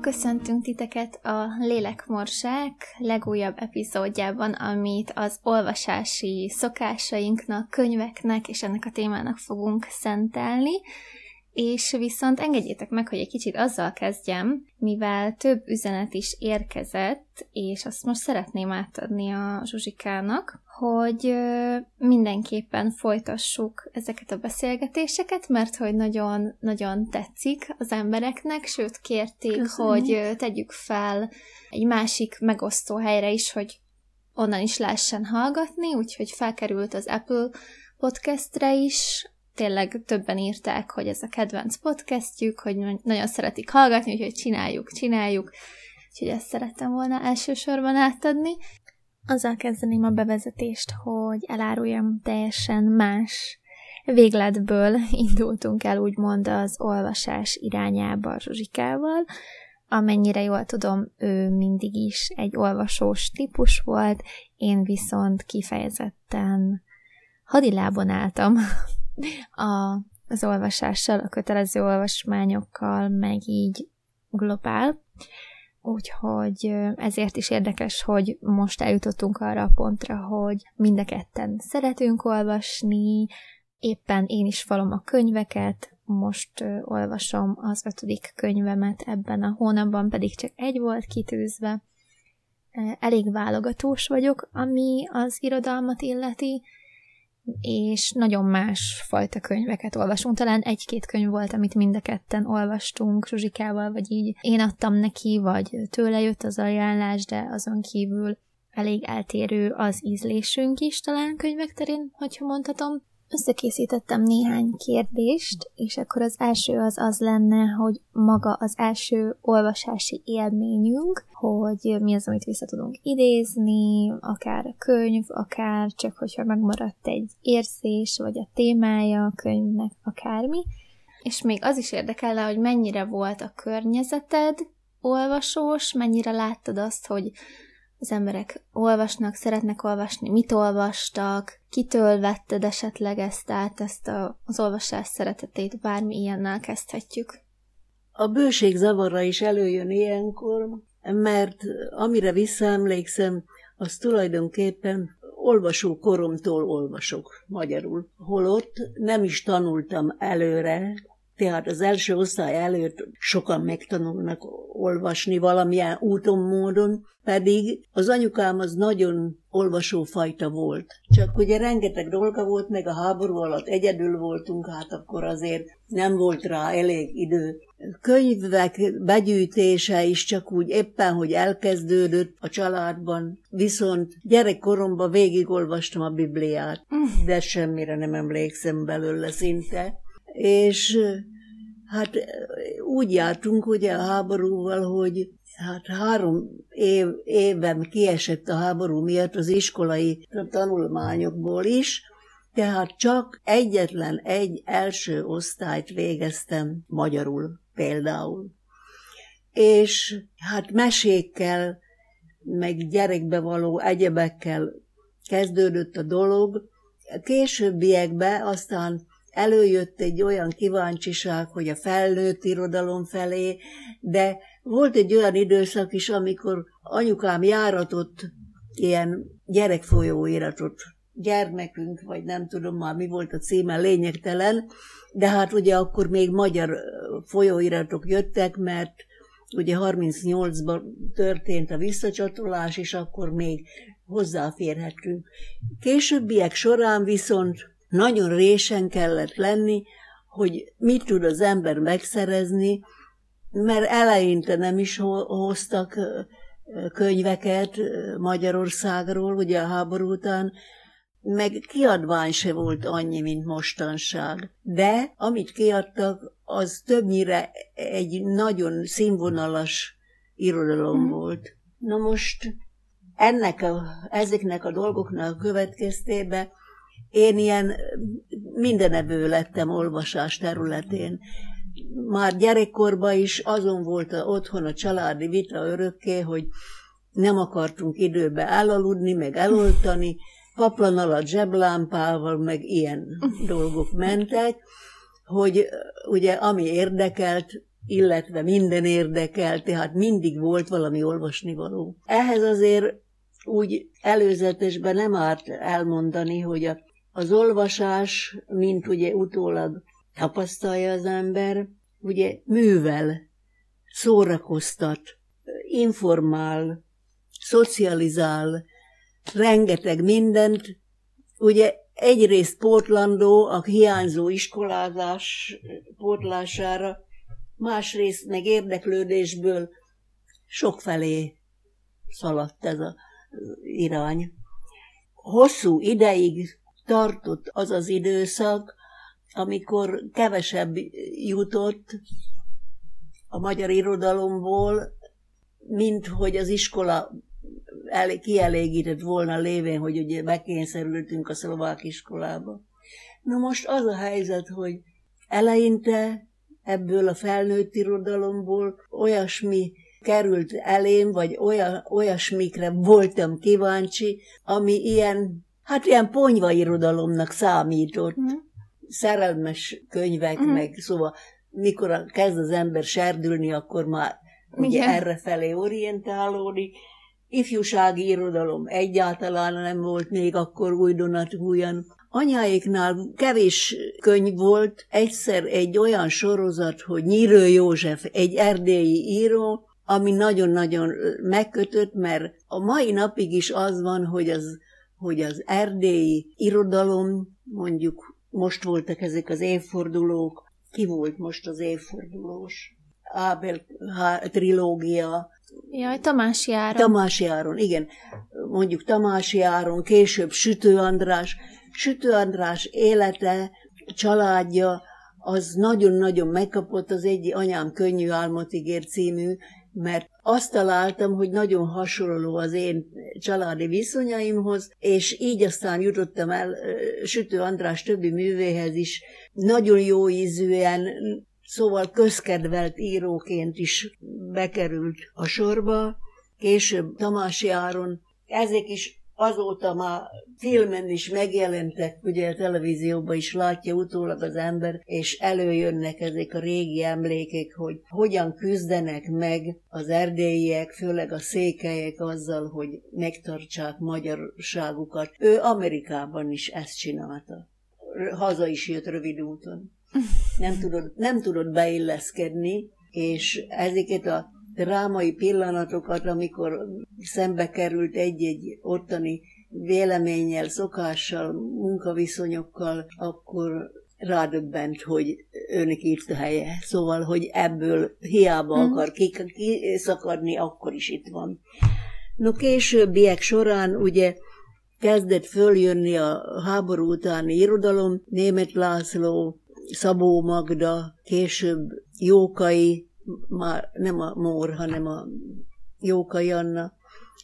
Köszöntünk titeket a Lélekmorsák legújabb epizódjában, amit az olvasási szokásainknak, könyveknek és ennek a témának fogunk szentelni. És viszont engedjétek meg, hogy egy kicsit azzal kezdjem, mivel több üzenet is érkezett, és azt most szeretném átadni a Zsuzsikának, hogy mindenképpen folytassuk ezeket a beszélgetéseket, mert hogy nagyon-nagyon tetszik az embereknek, sőt kérték, Köszönjük. hogy tegyük fel egy másik megosztó helyre is, hogy onnan is lehessen hallgatni, úgyhogy felkerült az Apple podcastre is, tényleg többen írták, hogy ez a kedvenc podcastjük, hogy nagyon szeretik hallgatni, úgyhogy csináljuk, csináljuk. Úgyhogy ezt szerettem volna elsősorban átadni. Azzal kezdeném a bevezetést, hogy eláruljam teljesen más végletből indultunk el úgymond az olvasás irányába Zsuzsikával. Amennyire jól tudom, ő mindig is egy olvasós típus volt, én viszont kifejezetten hadilábon álltam a, az olvasással, a kötelező olvasmányokkal, meg így globál. Úgyhogy ezért is érdekes, hogy most eljutottunk arra a pontra, hogy mind a ketten szeretünk olvasni, éppen én is falom a könyveket, most olvasom az ötödik könyvemet ebben a hónapban, pedig csak egy volt kitűzve. Elég válogatós vagyok, ami az irodalmat illeti, és nagyon más fajta könyveket olvasunk. Talán egy-két könyv volt, amit mind a ketten olvastunk Zsuzsikával, vagy így én adtam neki, vagy tőle jött az ajánlás, de azon kívül elég eltérő az ízlésünk is talán könyvek terén, hogyha mondhatom. Összekészítettem néhány kérdést, és akkor az első az az lenne, hogy maga az első olvasási élményünk, hogy mi az, amit vissza tudunk idézni, akár a könyv, akár csak hogyha megmaradt egy érzés, vagy a témája a könyvnek, akármi. És még az is érdekelne, hogy mennyire volt a környezeted olvasós, mennyire láttad azt, hogy az emberek olvasnak, szeretnek olvasni, mit olvastak, kitől vetted esetleg ezt át, ezt a, az olvasás szeretetét, bármi ilyennel kezdhetjük. A bőség zavara is előjön ilyenkor, mert amire visszaemlékszem, az tulajdonképpen olvasó koromtól olvasok magyarul. Holott nem is tanultam előre, tehát az első osztály előtt sokan megtanulnak olvasni valamilyen úton, módon, pedig az anyukám az nagyon olvasófajta volt. Csak ugye rengeteg dolga volt, meg a háború alatt egyedül voltunk, hát akkor azért nem volt rá elég idő. Könyvek begyűjtése is csak úgy éppen, hogy elkezdődött a családban, viszont gyerekkoromban végigolvastam a Bibliát, de semmire nem emlékszem belőle szinte. És hát úgy jártunk ugye a háborúval, hogy hát három év, évben kiesett a háború miatt az iskolai tanulmányokból is, tehát csak egyetlen egy első osztályt végeztem magyarul például. És hát mesékkel, meg gyerekbe való egyebekkel kezdődött a dolog. Későbbiekben aztán előjött egy olyan kíváncsiság, hogy a felnőtt irodalom felé, de volt egy olyan időszak is, amikor anyukám járatott ilyen gyerekfolyóiratot, gyermekünk, vagy nem tudom már mi volt a címe, lényegtelen, de hát ugye akkor még magyar folyóiratok jöttek, mert ugye 38-ban történt a visszacsatolás, és akkor még hozzáférhetünk. Későbbiek során viszont nagyon résen kellett lenni, hogy mit tud az ember megszerezni, mert eleinte nem is hoztak könyveket Magyarországról, ugye a háború után, meg kiadvány se volt annyi, mint mostanság. De amit kiadtak, az többnyire egy nagyon színvonalas irodalom mm. volt. Na most ennek a, ezeknek a dolgoknak a következtében én ilyen mindenevő lettem olvasás területén. Már gyerekkorban is azon volt a, otthon a családi vita örökké, hogy nem akartunk időbe elaludni, meg eloltani, paplan alatt zseblámpával, meg ilyen dolgok mentek, hogy ugye ami érdekelt, illetve minden érdekel, tehát mindig volt valami olvasnivaló. Ehhez azért úgy előzetesben nem árt elmondani, hogy a, az olvasás, mint ugye utólag tapasztalja az ember, ugye művel, szórakoztat, informál, szocializál, rengeteg mindent, ugye egyrészt pótlandó a hiányzó iskolázás pótlására, másrészt meg érdeklődésből sokfelé szaladt ez az irány. Hosszú ideig tartott az az időszak, amikor kevesebb jutott a magyar irodalomból, mint hogy az iskola kielégített volna lévén, hogy ugye bekényszerültünk a szlovák iskolába. Na most az a helyzet, hogy eleinte ebből a felnőtt irodalomból olyasmi került elém, vagy olyan, olyasmikre voltam kíváncsi, ami ilyen, hát ilyen ponyva irodalomnak számított. Mm. Szerelmes könyvek, mm. meg szóval mikor kezd az ember serdülni, akkor már ugye erre felé orientálódik. Ifjúsági irodalom egyáltalán nem volt még akkor újdonatújan. Anyáiknál kevés könyv volt, egyszer egy olyan sorozat, hogy Nyírő József, egy erdélyi író, ami nagyon-nagyon megkötött, mert a mai napig is az van, hogy az, hogy az erdélyi irodalom, mondjuk most voltak ezek az évfordulók, ki volt most az évfordulós? Ábel trilógia. Jaj, Tamási Áron. Tamási Áron, igen. Mondjuk Tamási Áron, később Sütő András. Sütő András élete, családja, az nagyon-nagyon megkapott az egy anyám könnyű álmot ígér című, mert azt találtam, hogy nagyon hasonló az én családi viszonyaimhoz, és így aztán jutottam el Sütő András többi művéhez is, nagyon jó ízűen, szóval közkedvelt íróként is bekerült a sorba, később Tamási Áron, ezek is azóta már filmen is megjelentek, ugye a televízióban is látja utólag az ember, és előjönnek ezek a régi emlékek, hogy hogyan küzdenek meg az erdélyiek, főleg a székelyek azzal, hogy megtartsák magyarságukat. Ő Amerikában is ezt csinálta. Haza is jött rövid úton. Nem tudott, nem tudott beilleszkedni, és ezeket a drámai pillanatokat, amikor szembe került egy-egy ottani véleménnyel, szokással, munkaviszonyokkal, akkor rádöbbent, hogy önnek itt a helye. Szóval, hogy ebből hiába hmm. akar kiszakadni, akkor is itt van. No, későbbiek során ugye kezdett följönni a háború utáni irodalom, Német László, Szabó Magda, később Jókai, már nem a Mór, hanem a Jóka Janna,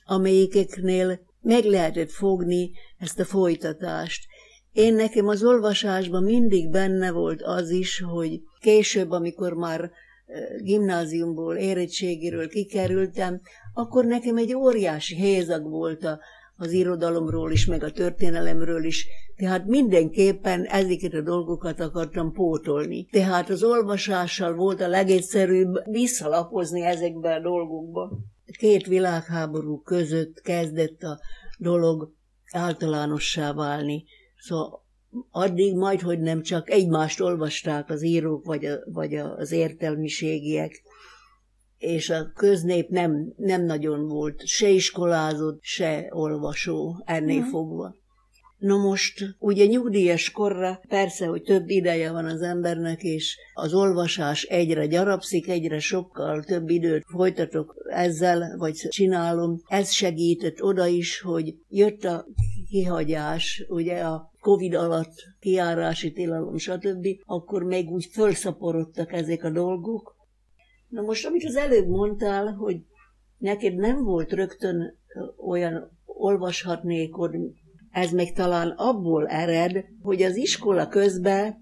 amelyikeknél meg lehetett fogni ezt a folytatást. Én nekem az olvasásban mindig benne volt az is, hogy később, amikor már gimnáziumból, érettségiről kikerültem, akkor nekem egy óriási hézag volt a, az irodalomról is, meg a történelemről is, tehát mindenképpen ezeket a dolgokat akartam pótolni. Tehát az olvasással volt a legegyszerűbb visszalapozni ezekbe a dolgokba. Két világháború között kezdett a dolog általánossá válni. Szóval addig majd, hogy nem csak egymást olvasták az írók vagy, a, vagy az értelmiségiek, és a köznép nem, nem nagyon volt se iskolázott, se olvasó ennél mm. fogva. No most, ugye nyugdíjas korra persze, hogy több ideje van az embernek, és az olvasás egyre gyarapszik, egyre sokkal több időt folytatok ezzel, vagy csinálom. Ez segített oda is, hogy jött a kihagyás, ugye a Covid alatt kiárási tilalom, stb., akkor még úgy felszaporodtak ezek a dolgok. Na most, amit az előbb mondtál, hogy neked nem volt rögtön olyan olvashatnékod, ez még talán abból ered, hogy az iskola közben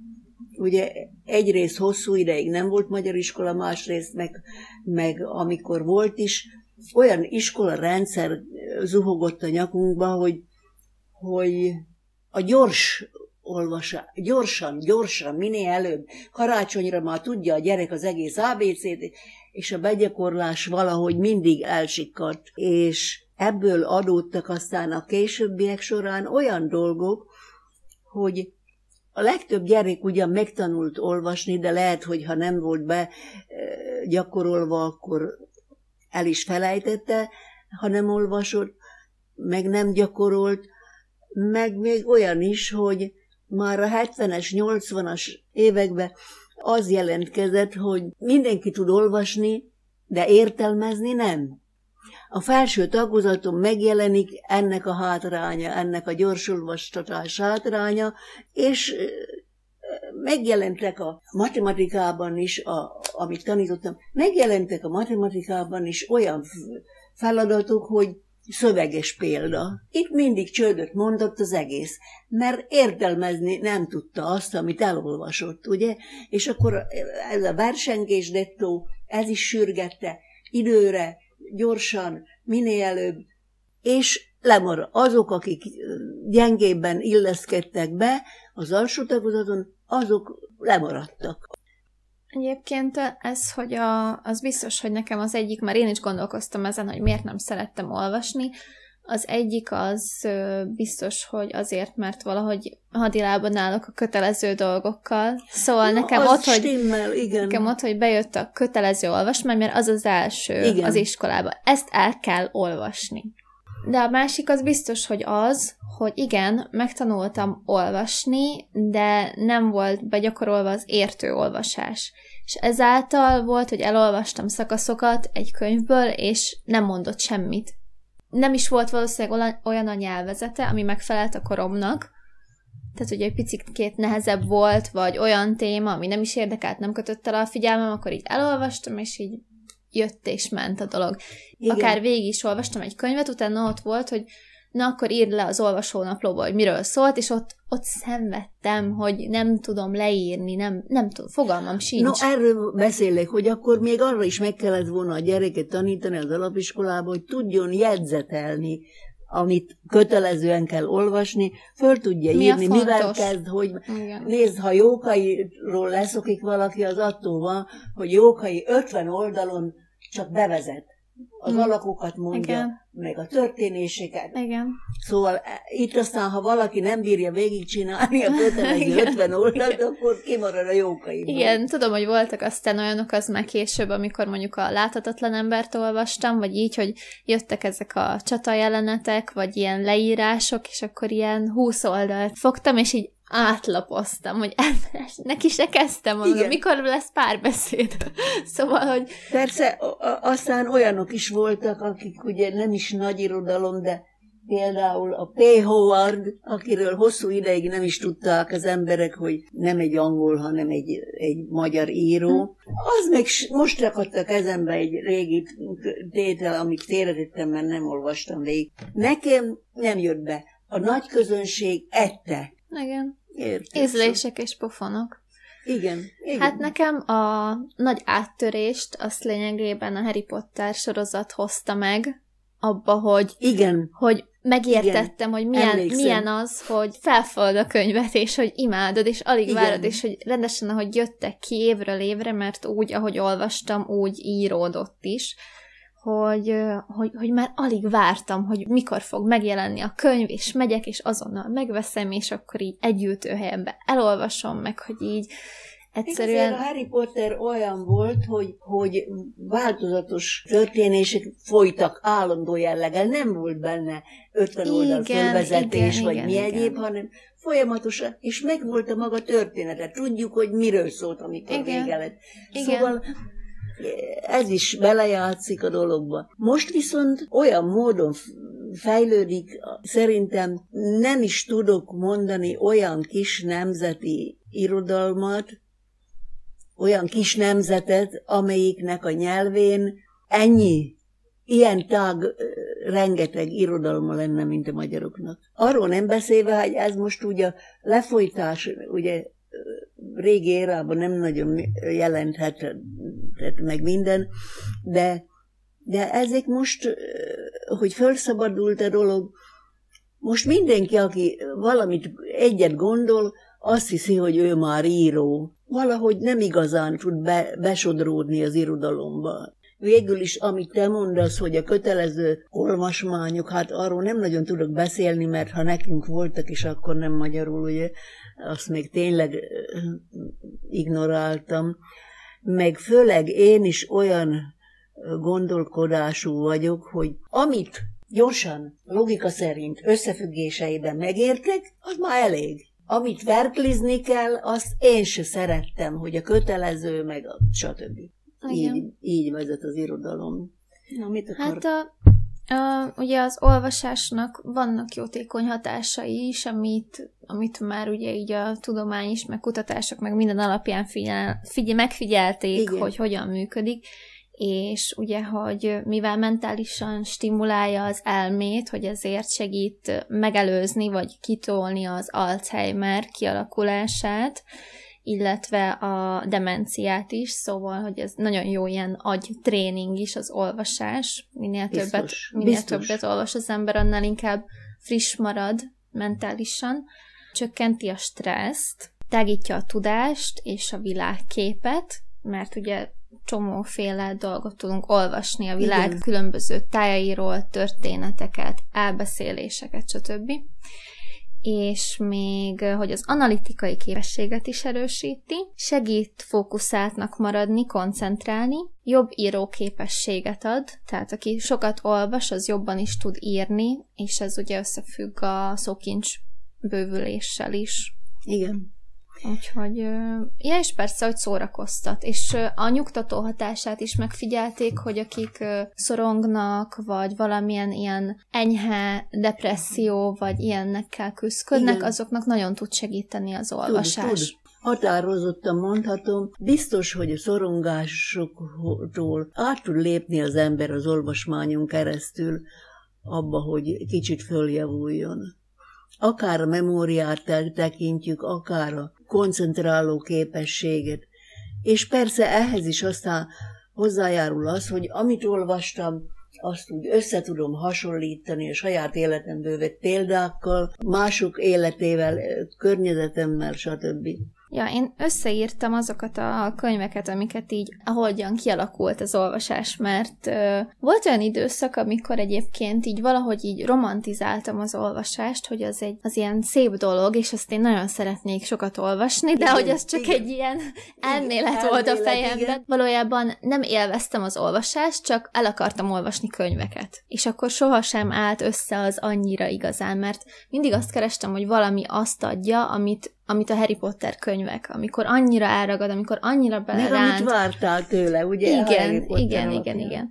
ugye egyrészt hosszú ideig nem volt magyar iskola, másrészt meg, meg amikor volt is, olyan iskola rendszer zuhogott a nyakunkba, hogy, hogy a gyors olvasa, gyorsan, gyorsan, minél előbb. Karácsonyra már tudja a gyerek az egész ABC-t, és a begyakorlás valahogy mindig elsikkadt, és ebből adódtak aztán a későbbiek során olyan dolgok, hogy a legtöbb gyerek ugyan megtanult olvasni, de lehet, hogy ha nem volt be gyakorolva, akkor el is felejtette, ha nem olvasott, meg nem gyakorolt, meg még olyan is, hogy már a 70-es, 80-as években az jelentkezett, hogy mindenki tud olvasni, de értelmezni nem. A felső tagozaton megjelenik ennek a hátránya, ennek a gyorsulvastatás hátránya, és megjelentek a matematikában is, a, amit tanítottam, megjelentek a matematikában is olyan feladatok, hogy szöveges példa. Itt mindig csődöt mondott az egész, mert értelmezni nem tudta azt, amit elolvasott, ugye? És akkor ez a versengés dettó, ez is sürgette időre, gyorsan, minél előbb, és lemar azok, akik gyengébben illeszkedtek be az alsó tagozaton, azok lemaradtak. Egyébként ez, hogy a, az biztos, hogy nekem az egyik, mert én is gondolkoztam ezen, hogy miért nem szerettem olvasni, az egyik az biztos, hogy azért, mert valahogy hadilában állok a kötelező dolgokkal. Szóval Na, nekem ott, stimmel, hogy, igen. nekem ott, hogy bejött a kötelező olvasmány, mert az az első igen. az iskolába. Ezt el kell olvasni. De a másik az biztos, hogy az, hogy igen, megtanultam olvasni, de nem volt begyakorolva az értő olvasás. És ezáltal volt, hogy elolvastam szakaszokat egy könyvből, és nem mondott semmit. Nem is volt valószínűleg olyan a nyelvezete, ami megfelelt a koromnak, tehát hogy egy picit két nehezebb volt, vagy olyan téma, ami nem is érdekelt, nem kötött el a figyelmem, akkor így elolvastam, és így jött és ment a dolog. Igen. Akár végig is olvastam egy könyvet, utána ott volt, hogy na akkor írd le az olvasónaplóba, hogy miről szólt, és ott, ott szenvedtem, hogy nem tudom leírni, nem, nem tudom, fogalmam sincs. No, erről beszélek, hogy akkor még arra is meg kellett volna a gyereket tanítani az alapiskolába, hogy tudjon jegyzetelni, amit kötelezően kell olvasni, föl tudja Mi írni, mivel kezd, hogy Igen. nézd, ha jókairól leszokik valaki, az attól van, hogy jókai 50 oldalon csak bevezet az hmm. alakokat mondja, Igen. meg a történéseket. Igen. Szóval e, itt aztán, ha valaki nem bírja végigcsinálni a kötelező 50 oldalt, akkor kimarad a jókaiból. Igen, tudom, hogy voltak aztán olyanok, az már később, amikor mondjuk a láthatatlan embert olvastam, vagy így, hogy jöttek ezek a csatajelenetek, vagy ilyen leírások, és akkor ilyen 20 oldalt fogtam, és így átlapoztam, hogy neki se kezdtem, mondom, Igen. mikor lesz párbeszéd. szóval, hogy... Persze, aztán olyanok is voltak, akik ugye nem is nagy irodalom, de például a P. Howard, akiről hosszú ideig nem is tudták az emberek, hogy nem egy angol, hanem egy, egy magyar író. Az meg most akadt a kezembe egy régi tétel, amit téredettem, mert nem olvastam végig. Nekem nem jött be. A nagy közönség ette igen. Értés. Ízlések és pofonok. Igen, igen. Hát nekem a nagy áttörést azt lényegében a Harry Potter sorozat hozta meg, abba, hogy, igen. hogy megértettem, igen. hogy milyen, milyen az, hogy felfold a könyvet, és hogy imádod, és alig igen. várod, és hogy rendesen, ahogy jöttek ki évről évre, mert úgy, ahogy olvastam, úgy íródott is, hogy, hogy, hogy már alig vártam, hogy mikor fog megjelenni a könyv, és megyek, és azonnal megveszem, és akkor így helyembe elolvasom, meg hogy így egyszerűen... a Harry Potter olyan volt, hogy, hogy változatos történések folytak állandó jelleggel, nem volt benne 50 oldal fölvezetés, vagy igen, mi igen. egyéb, hanem folyamatosan, és megvolt a maga története. Tudjuk, hogy miről szólt, amikor igen. vége lett. Igen. Ez is belejátszik a dologba. Most viszont olyan módon fejlődik, szerintem nem is tudok mondani olyan kis nemzeti irodalmat, olyan kis nemzetet, amelyiknek a nyelvén ennyi, ilyen tág, rengeteg irodalma lenne, mint a magyaroknak. Arról nem beszélve, hogy ez most ugye lefolytás, ugye régi érában nem nagyon jelenthet meg minden, de, de ezek most, hogy felszabadult a dolog, Most mindenki, aki valamit egyet gondol, azt hiszi, hogy ő már író. Valahogy nem igazán tud be, besodródni az irodalomba. Végül is, amit te mondasz, hogy a kötelező olvasmányok, hát arról nem nagyon tudok beszélni, mert ha nekünk voltak is, akkor nem magyarul, ugye, azt még tényleg ignoráltam. Meg főleg én is olyan gondolkodású vagyok, hogy amit gyorsan, logika szerint összefüggéseiben megértek, az már elég. Amit verklizni kell, azt én se szerettem, hogy a kötelező, meg a stb. Így, így vezet az irodalom. Na, mit akar? Hát a, ugye az olvasásnak vannak jótékony hatásai is, amit, amit már ugye így a tudomány is, meg kutatások, meg minden alapján figyel, figyel, megfigyelték, Igen. hogy hogyan működik és ugye, hogy mivel mentálisan stimulálja az elmét, hogy ezért segít megelőzni vagy kitolni az Alzheimer kialakulását, illetve a demenciát is, szóval, hogy ez nagyon jó ilyen agytréning is az olvasás. Minél Biztos. többet, minél Biztos. többet olvas az ember, annál inkább friss marad mentálisan. Csökkenti a stresszt, tágítja a tudást és a világképet, mert ugye csomóféle dolgot tudunk olvasni a világ Igen. különböző tájairól, történeteket, elbeszéléseket, stb. És még, hogy az analitikai képességet is erősíti, segít fókuszáltnak maradni, koncentrálni, jobb íróképességet ad, tehát aki sokat olvas, az jobban is tud írni, és ez ugye összefügg a szókincs bővüléssel is. Igen. Úgyhogy, ja, és persze, hogy szórakoztat. És a nyugtató hatását is megfigyelték, hogy akik szorongnak, vagy valamilyen ilyen enyhe depresszió, vagy ilyennekkel küzdködnek, Igen. azoknak nagyon tud segíteni az olvasás. Tud, tud. Határozottan mondhatom, biztos, hogy a szorongásoktól át tud lépni az ember az olvasmányon keresztül abba, hogy kicsit följavuljon akár a memóriát tekintjük, akár a koncentráló képességet. És persze ehhez is aztán hozzájárul az, hogy amit olvastam, azt úgy össze tudom hasonlítani a saját életemből vett példákkal, mások életével, környezetemmel, stb. Ja, én összeírtam azokat a könyveket, amiket így, ahogyan kialakult az olvasás, mert ö, volt olyan időszak, amikor egyébként így valahogy így romantizáltam az olvasást, hogy az egy az ilyen szép dolog, és azt én nagyon szeretnék sokat olvasni, de igen, hogy az csak igen. egy ilyen elmélet igen, volt a fejemben. Igen. Valójában nem élveztem az olvasást, csak el akartam olvasni könyveket. És akkor sohasem állt össze az annyira igazán, mert mindig azt kerestem, hogy valami azt adja, amit amit a Harry Potter könyvek, amikor annyira elragad, amikor annyira beleránt. Meg amit vártál tőle, ugye? Igen, igen, igen, igen.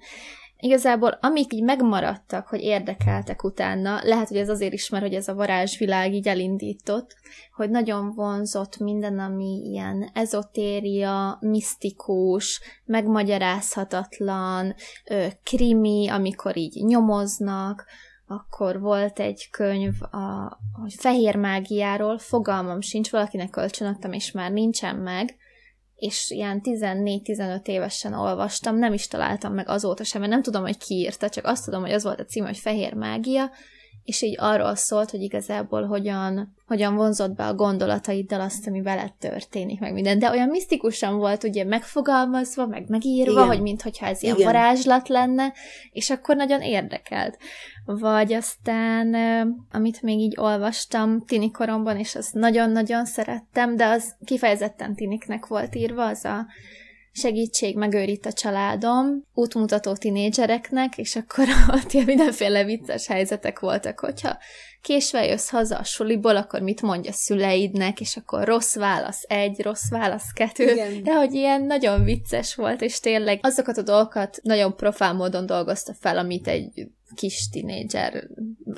Igazából amik így megmaradtak, hogy érdekeltek utána, lehet, hogy ez azért is, mert hogy ez a varázsvilág így elindított, hogy nagyon vonzott minden, ami ilyen ezotéria, misztikus, megmagyarázhatatlan, krimi, amikor így nyomoznak, akkor volt egy könyv a, a fehér mágiáról, fogalmam sincs, valakinek kölcsönöttem, és már nincsen meg, és ilyen 14-15 évesen olvastam, nem is találtam meg azóta sem, mert nem tudom, hogy ki írta, csak azt tudom, hogy az volt a cím, hogy Fehér Mágia, és így arról szólt, hogy igazából hogyan, hogyan vonzott be a gondolataiddal azt, ami veled történik, meg minden. De olyan misztikusan volt ugye megfogalmazva, meg megírva, Igen. hogy mintha ez ilyen Igen. varázslat lenne, és akkor nagyon érdekelt. Vagy aztán, amit még így olvastam tini koromban, és azt nagyon-nagyon szerettem, de az kifejezetten tiniknek volt írva, az a segítség megőrít a családom, útmutató tinédzsereknek, és akkor ott ilyen mindenféle vicces helyzetek voltak, hogyha késve jössz haza a suliból, akkor mit mondja szüleidnek, és akkor rossz válasz egy, rossz válasz kettő, Igen. de hogy ilyen nagyon vicces volt, és tényleg azokat a dolgokat nagyon profán módon dolgozta fel, amit egy kis tinédzser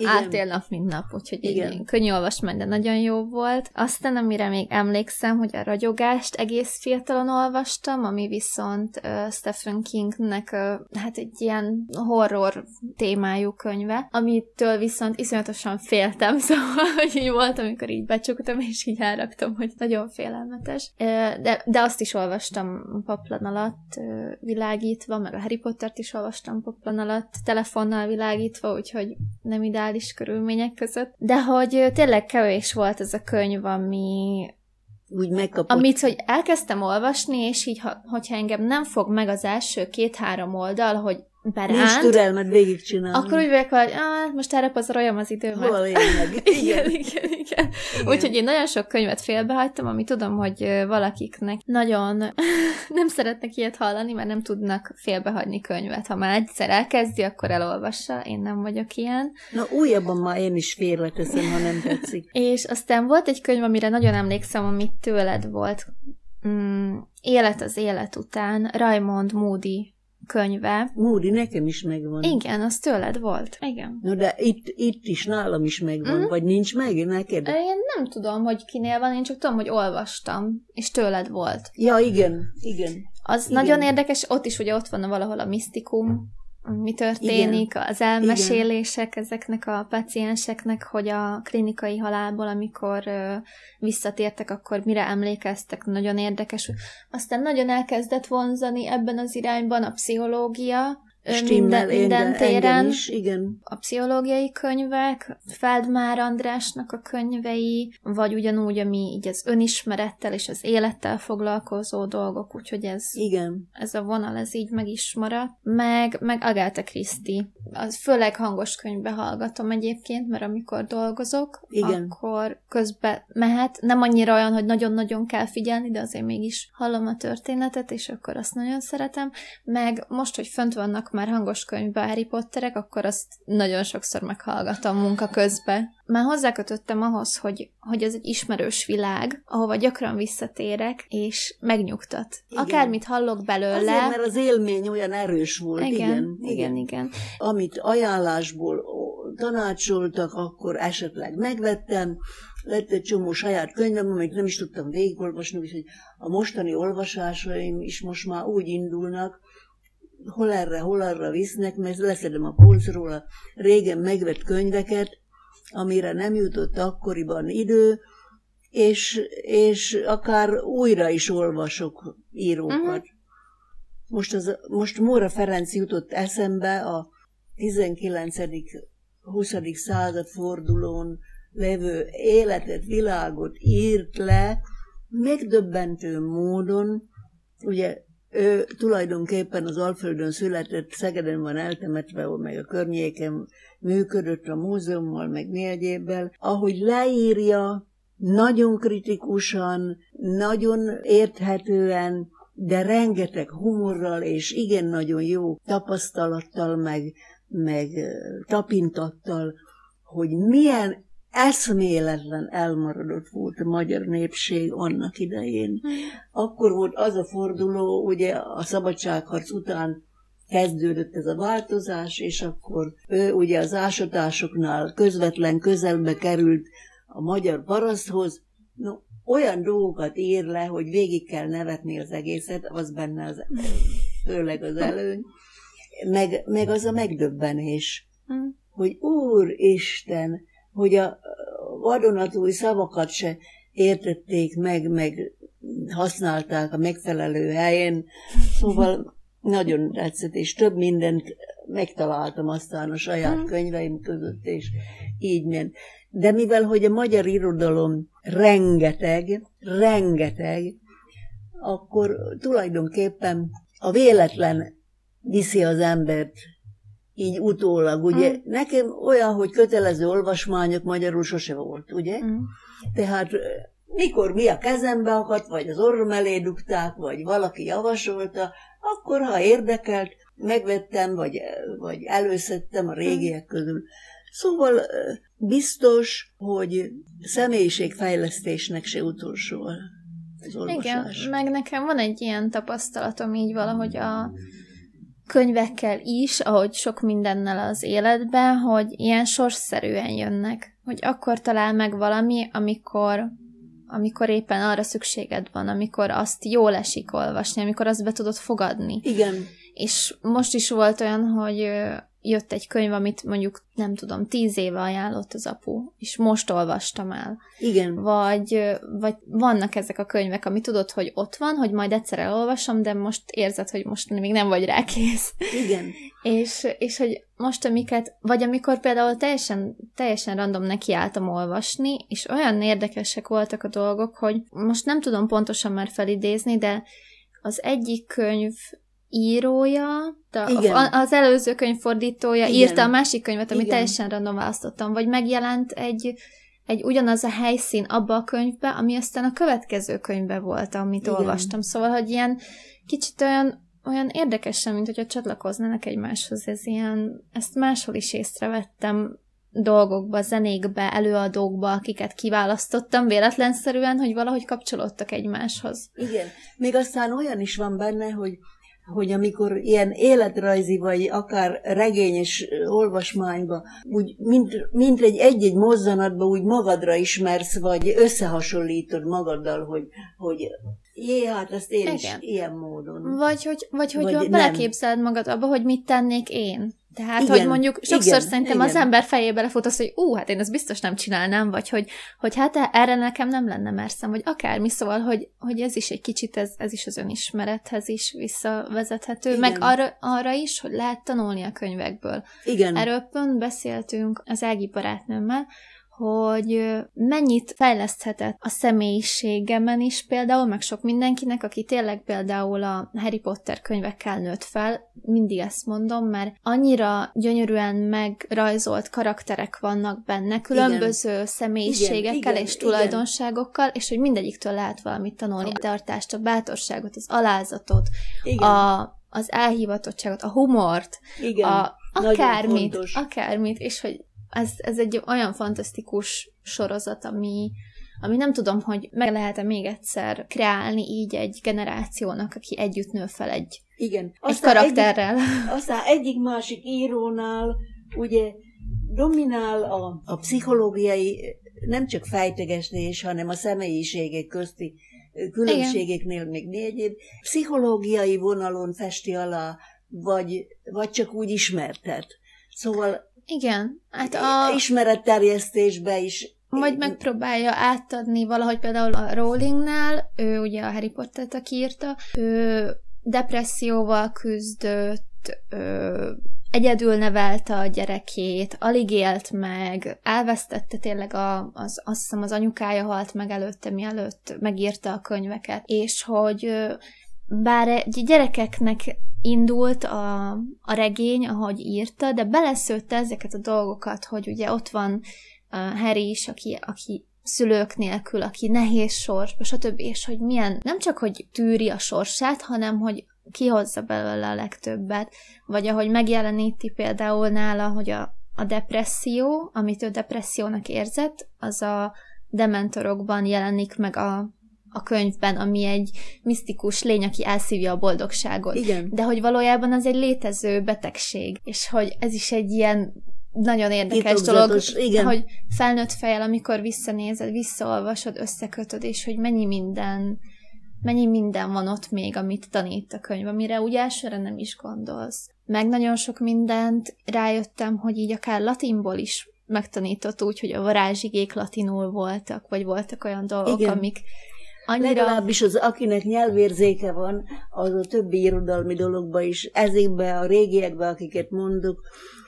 átél nap, mint nap, úgyhogy Igen. egy könnyű olvasmány, de nagyon jó volt. Aztán, amire még emlékszem, hogy a ragyogást egész fiatalon olvastam, ami viszont uh, Stephen Kingnek uh, hát egy ilyen horror témájú könyve, amitől viszont iszonyatosan féltem, szóval, hogy így volt, amikor így becsuktam, és így elraktam, hogy nagyon félelmetes. Uh, de, de azt is olvastam paplan alatt uh, világítva, meg a Harry Pottert is olvastam paplan alatt, telefonnal világítva, felvilágítva, úgyhogy nem ideális körülmények között. De hogy tényleg kevés volt ez a könyv, ami úgy megkapott. Amit, hogy elkezdtem olvasni, és így, ha, hogyha engem nem fog meg az első két-három oldal, hogy beránt. Nincs türelmet végigcsinálni. Akkor úgy vagyok, hogy ah, most erre pazaroljam az időmet. Hol igen. igen, igen, igen. igen. Úgyhogy én nagyon sok könyvet félbehagytam, ami tudom, hogy valakiknek nagyon nem szeretnek ilyet hallani, mert nem tudnak félbehagyni könyvet. Ha már egyszer elkezdi, akkor elolvassa. Én nem vagyok ilyen. Na újabban már én is félreteszem, ha nem tetszik. És aztán volt egy könyv, amire nagyon emlékszem, amit tőled volt. Mm, élet az élet után, Raymond Moody könyve. Módi, nekem is megvan. Igen, az tőled volt. Igen. Na de itt, itt is nálam is megvan, mm. vagy nincs meg neked? Én nem tudom, hogy kinél van, én csak tudom, hogy olvastam, és tőled volt. Ja, igen, igen. Az igen. nagyon érdekes, ott is ugye ott van valahol a misztikum, mi történik, Igen. az elmesélések Igen. ezeknek a pacienseknek, hogy a klinikai halálból, amikor ö, visszatértek, akkor mire emlékeztek, nagyon érdekes. Aztán nagyon elkezdett vonzani ebben az irányban a pszichológia, Stimmel, minden, minden téren. Is, igen. A pszichológiai könyvek, Feldmár Andrásnak a könyvei, vagy ugyanúgy, ami így az önismerettel és az élettel foglalkozó dolgok, úgyhogy ez, igen. ez a vonal, ez így meg is maradt. Meg, meg Agatha Christie. Az főleg hangos könyvbe hallgatom egyébként, mert amikor dolgozok, igen. akkor közben mehet. Nem annyira olyan, hogy nagyon-nagyon kell figyelni, de azért mégis hallom a történetet, és akkor azt nagyon szeretem. Meg most, hogy fönt vannak már hangos könyvbe Harry Potterek, akkor azt nagyon sokszor meghallgatom munka közben. Már hozzákötöttem ahhoz, hogy, hogy ez egy ismerős világ, ahova gyakran visszatérek, és megnyugtat. Igen. Akármit hallok belőle. Azért, mert az élmény olyan erős volt. Igen, igen, igen. igen. igen. Amit ajánlásból tanácsoltak, akkor esetleg megvettem, lett egy csomó saját könyvem, amit nem is tudtam végigolvasni, úgyhogy a mostani olvasásaim is most már úgy indulnak, hol erre, hol arra visznek, mert leszedem a polcról a régen megvett könyveket, amire nem jutott akkoriban idő, és, és akár újra is olvasok írókat. Uh-huh. Most, az, most Móra Ferenc jutott eszembe a 19.-20. század fordulón levő életet, világot írt le, megdöbbentő módon, ugye ő tulajdonképpen az Alföldön született, Szegeden van eltemetve, meg a környéken működött a múzeummal, meg mi egyébbel, ahogy leírja nagyon kritikusan, nagyon érthetően, de rengeteg humorral és igen nagyon jó tapasztalattal, meg, meg tapintattal, hogy milyen eszméletlen elmaradott volt a magyar népség annak idején. Hmm. Akkor volt az a forduló, ugye a szabadságharc után kezdődött ez a változás, és akkor ő ugye az ásatásoknál közvetlen közelbe került a magyar paraszthoz, no, olyan dolgokat ír le, hogy végig kell nevetni az egészet, az benne az, főleg az előny, meg, meg az a megdöbbenés, hmm. hogy Úristen, hogy a vadonatúj szavakat se értették meg, meg használták a megfelelő helyen, szóval nagyon tetszett, és több mindent megtaláltam aztán a saját mhm. könyveim között, és így ment. De mivel, hogy a magyar irodalom rengeteg, rengeteg, akkor tulajdonképpen a véletlen viszi az embert így utólag, ugye. Mm. Nekem olyan, hogy kötelező olvasmányok magyarul sose volt, ugye. Mm. Tehát mikor mi a kezembe akadt, vagy az orrom elé dugták, vagy valaki javasolta, akkor ha érdekelt, megvettem, vagy, vagy előszedtem a régiek közül. Szóval biztos, hogy személyiségfejlesztésnek se utolsó az olvasás. Igen, meg nekem van egy ilyen tapasztalatom így valahogy a könyvekkel is, ahogy sok mindennel az életben, hogy ilyen sorsszerűen jönnek. Hogy akkor talál meg valami, amikor, amikor éppen arra szükséged van, amikor azt jól esik olvasni, amikor azt be tudod fogadni. Igen. És most is volt olyan, hogy jött egy könyv, amit mondjuk nem tudom, tíz éve ajánlott az apu, és most olvastam el. Igen. Vagy, vagy vannak ezek a könyvek, ami tudod, hogy ott van, hogy majd egyszer elolvasom, de most érzed, hogy most még nem vagy rá kész. Igen. és, és hogy most amiket, vagy amikor például teljesen, teljesen random nekiálltam olvasni, és olyan érdekesek voltak a dolgok, hogy most nem tudom pontosan már felidézni, de az egyik könyv írója, de Igen. az előző könyv fordítója Igen. írta a másik könyvet, amit Igen. teljesen random választottam, vagy megjelent egy, egy ugyanaz a helyszín abba a könyvbe, ami aztán a következő könyvbe volt, amit Igen. olvastam. Szóval, hogy ilyen kicsit olyan, olyan érdekesen, mint hogyha csatlakoznának egymáshoz. Ez ilyen, ezt máshol is észrevettem dolgokba, zenékbe, előadókba, akiket kiválasztottam véletlenszerűen, hogy valahogy kapcsolódtak egymáshoz. Igen. Még aztán olyan is van benne, hogy hogy amikor ilyen életrajzi, vagy akár regényes olvasmányba, úgy mint, mint egy egy-egy mozzanatba úgy magadra ismersz, vagy összehasonlítod magaddal, hogy, hogy Jé, hát ezt én Igen. is ilyen módon. Vagy hogy, vagy, hogy vagy beleképzeled magad abba, hogy mit tennék én. Tehát, igen, hogy mondjuk sokszor igen, szerintem igen. az ember fejébe lefut az, hogy ú, hát én ezt biztos nem csinálnám, vagy hogy, hogy hát erre nekem nem lenne merszem, vagy akármi, szóval, hogy, hogy ez is egy kicsit, ez, ez is az önismerethez is visszavezethető, igen. meg arra, arra is, hogy lehet tanulni a könyvekből. Igen. Erről pont beszéltünk az Ági barátnőmmel, hogy mennyit fejleszthetett a személyiségemen is például, meg sok mindenkinek, aki tényleg például a Harry Potter könyvekkel nőtt fel, mindig ezt mondom, mert annyira gyönyörűen megrajzolt karakterek vannak benne, különböző igen. személyiségekkel igen, és igen, tulajdonságokkal, és hogy mindegyiktől lehet valamit tanulni. A tartást, a bátorságot, az alázatot, igen. a, az elhivatottságot, a humort, igen. a akármit, akármit, és hogy ez, ez egy olyan fantasztikus sorozat, ami, ami nem tudom, hogy meg lehet-e még egyszer kreálni így egy generációnak, aki együtt nő fel egy, Igen. Aztán egy karakterrel. Egyik, aztán egyik-másik írónál ugye dominál a, a pszichológiai, nem csak fejtegestés, hanem a személyiségek közti különbségeknél Igen. még mi egyéb, pszichológiai vonalon festi alá, vagy, vagy csak úgy ismertet. Szóval igen. Hát a... Ismeretterjesztésbe is. Vagy megpróbálja átadni valahogy például a Rowlingnál, ő ugye a Harry Pottert, aki írta, ő depresszióval küzdött, ő egyedül nevelte a gyerekét, alig élt meg, elvesztette tényleg a, az, azt hiszem az anyukája halt meg előtte, mielőtt megírta a könyveket, és hogy bár egy gyerekeknek indult a, a regény, ahogy írta, de beleszőtte ezeket a dolgokat, hogy ugye ott van Harry is, aki, aki szülők nélkül, aki nehéz sorsba, stb. És hogy milyen, nem csak, hogy tűri a sorsát, hanem, hogy kihozza belőle a legtöbbet. Vagy ahogy megjeleníti például nála, hogy a, a depresszió, amit ő depressziónak érzett, az a dementorokban jelenik meg a a könyvben, ami egy misztikus lény, aki elszívja a boldogságot. Igen. De hogy valójában az egy létező betegség, és hogy ez is egy ilyen nagyon érdekes dolog, igen. hogy felnőtt fejjel, amikor visszanézed, visszaolvasod, összekötöd, és hogy mennyi minden mennyi minden van ott még, amit tanít a könyv, amire úgy elsőre nem is gondolsz. Meg nagyon sok mindent rájöttem, hogy így akár latinból is megtanított úgy, hogy a varázsigék latinul voltak, vagy voltak olyan dolgok, Igen. amik Annyira... Legalábbis az, akinek nyelvérzéke van, az a többi irodalmi dologban is, ezekben a régiekben, akiket mondok,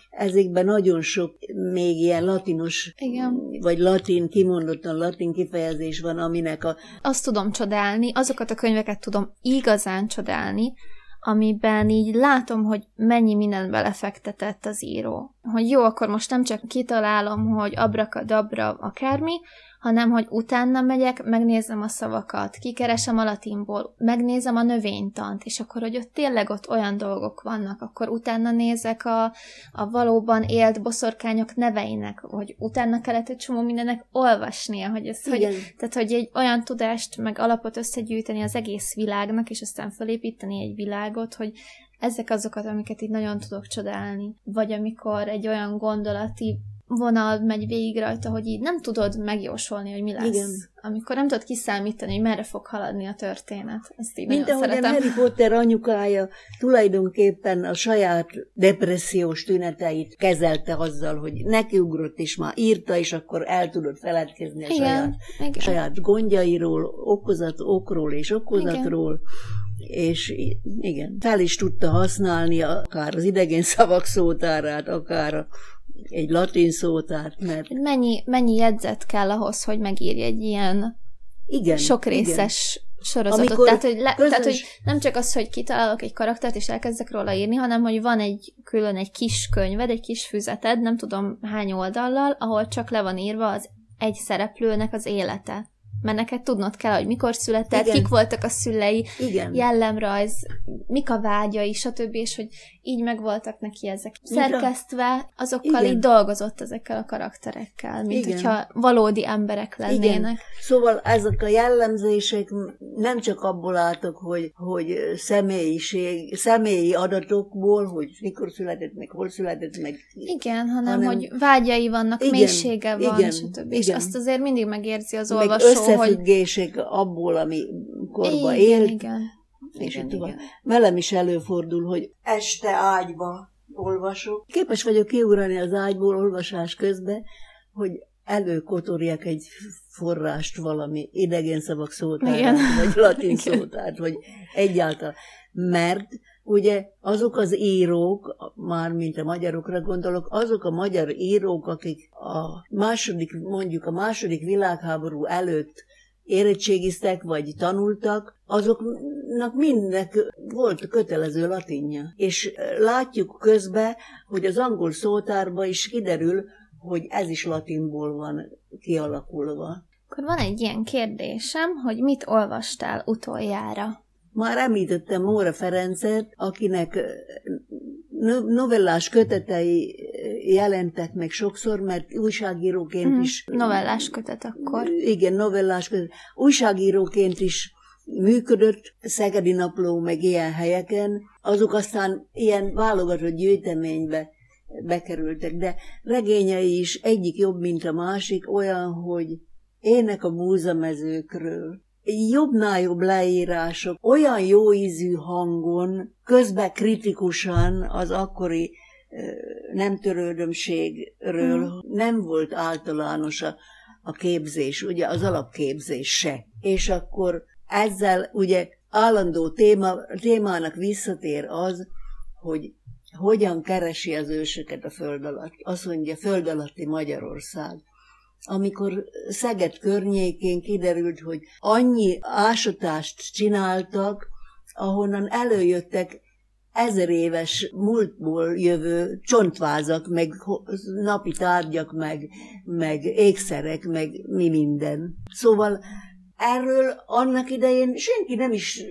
ezekben nagyon sok még ilyen latinos, Igen. vagy latin, kimondottan latin kifejezés van, aminek a... Azt tudom csodálni, azokat a könyveket tudom igazán csodálni, amiben így látom, hogy mennyi minden belefektetett az író. Hogy jó, akkor most nem csak kitalálom, hogy abrakadabra akármi, hanem hogy utána megyek, megnézem a szavakat, kikeresem a latinból, megnézem a növénytant, és akkor, hogy ott tényleg ott olyan dolgok vannak, akkor utána nézek a, a valóban élt boszorkányok neveinek, hogy utána kellett egy csomó mindennek olvasnia, hogy ez, hogy, tehát, hogy egy olyan tudást, meg alapot összegyűjteni az egész világnak, és aztán felépíteni egy világot, hogy ezek azokat, amiket így nagyon tudok csodálni. Vagy amikor egy olyan gondolati vonal megy végig rajta, hogy így nem tudod megjósolni, hogy mi lesz. Igen. Amikor nem tudod kiszámítani, hogy merre fog haladni a történet. Ezt így Mint ahogyan Harry Potter anyukája tulajdonképpen a saját depressziós tüneteit kezelte azzal, hogy nekiugrott és már írta, és akkor el tudod feledkezni a igen, saját, igen. saját gondjairól, okozat, okról és okozatról. Igen. És igen, fel is tudta használni akár az idegen szavak szótárát, akár a egy latin szótárt, mert... Mennyi, mennyi jegyzet kell ahhoz, hogy megírj egy ilyen igen, sok részes igen. sorozatot? Amikor tehát hogy, le, közös... tehát, hogy nem csak az, hogy kitalálok egy karaktert, és elkezdek róla írni, hanem, hogy van egy külön egy kis könyved, egy kis füzeted, nem tudom hány oldallal, ahol csak le van írva az egy szereplőnek az élete mert neked tudnod kell, hogy mikor született, Igen. kik voltak a szülei, Igen. jellemrajz, mik a vágyai, stb., és hogy így megvoltak neki ezek szerkesztve, azokkal Igen. így dolgozott ezekkel a karakterekkel, mint Igen. hogyha valódi emberek lennének. Igen. Szóval ezek a jellemzések nem csak abból álltak, hogy, hogy személyiség, személyi adatokból, hogy mikor született meg, hol született meg. Igen, hanem, hanem hogy vágyai vannak, igen, mélysége van, igen, stb. Igen. És azt azért mindig megérzi az olvasó, összefüggések hogy... abból, ami korba igen, élt. Igen, és igen, igen. Velem is előfordul, hogy este ágyba olvasok. Képes vagyok kiugrani az ágyból olvasás közben, hogy előkotorjak egy forrást valami idegen szavak szótárát, vagy latin Igen. szótárt, vagy egyáltalán. Mert ugye azok az írók, már mint a magyarokra gondolok, azok a magyar írók, akik a második, mondjuk a második világháború előtt érettségiztek, vagy tanultak, azoknak mindnek volt kötelező latinja. És látjuk közben, hogy az angol szótárba is kiderül, hogy ez is latinból van kialakulva. Akkor van egy ilyen kérdésem, hogy mit olvastál utoljára? Már említettem Móra Ferencet, akinek novellás kötetei jelentek meg sokszor, mert újságíróként mm, is... Novellás kötet akkor. Igen, novellás kötet. Újságíróként is működött, Szegedi Napló, meg ilyen helyeken, azok aztán ilyen válogatott gyűjteménybe bekerültek, de regényei is egyik jobb, mint a másik, olyan, hogy ének a búzamezőkről, jobbnál jobb leírások, olyan jó ízű hangon, közben kritikusan az akkori nem törődömségről mm. nem volt általános a, a képzés, ugye az alapképzés se. És akkor ezzel ugye állandó téma, témának visszatér az, hogy hogyan keresi az ősöket a föld alatt. Azt mondja, föld alatti Magyarország amikor Szeged környékén kiderült, hogy annyi ásatást csináltak, ahonnan előjöttek ezer éves múltból jövő csontvázak, meg napi tárgyak, meg, meg ékszerek, meg mi minden. Szóval erről annak idején senki nem is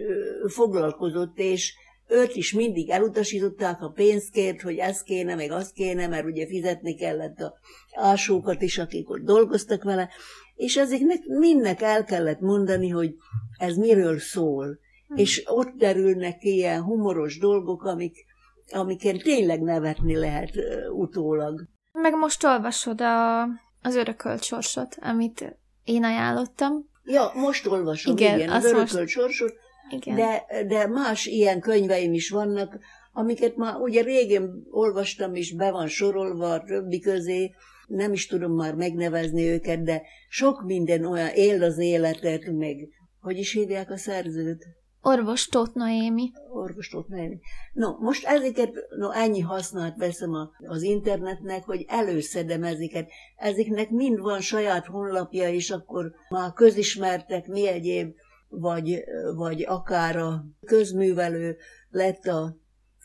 foglalkozott, és őt is mindig elutasították a pénzkért, hogy ez kéne, meg az kéne, mert ugye fizetni kellett a ásókat is, akik ott dolgoztak vele, és ezeknek mindnek el kellett mondani, hogy ez miről szól. Hmm. És ott derülnek ilyen humoros dolgok, amik, amiken tényleg nevetni lehet utólag. Meg most olvasod a, az örökölt sorsot, amit én ajánlottam. Ja, most olvasom, igen, igen az örökölt most... sorsot, igen. De, de más ilyen könyveim is vannak, amiket már ugye régen olvastam, és be van sorolva a többi közé, nem is tudom már megnevezni őket, de sok minden olyan él az életet, meg hogy is hívják a szerzőt? Orvos Tóth Noémi. Orvos Tóth Noémi. No, most ezeket, no, ennyi hasznát veszem a, az internetnek, hogy előszedem ezeket. Ezeknek mind van saját honlapja, és akkor már közismertek, mi egyéb vagy, vagy akár a közművelő lett a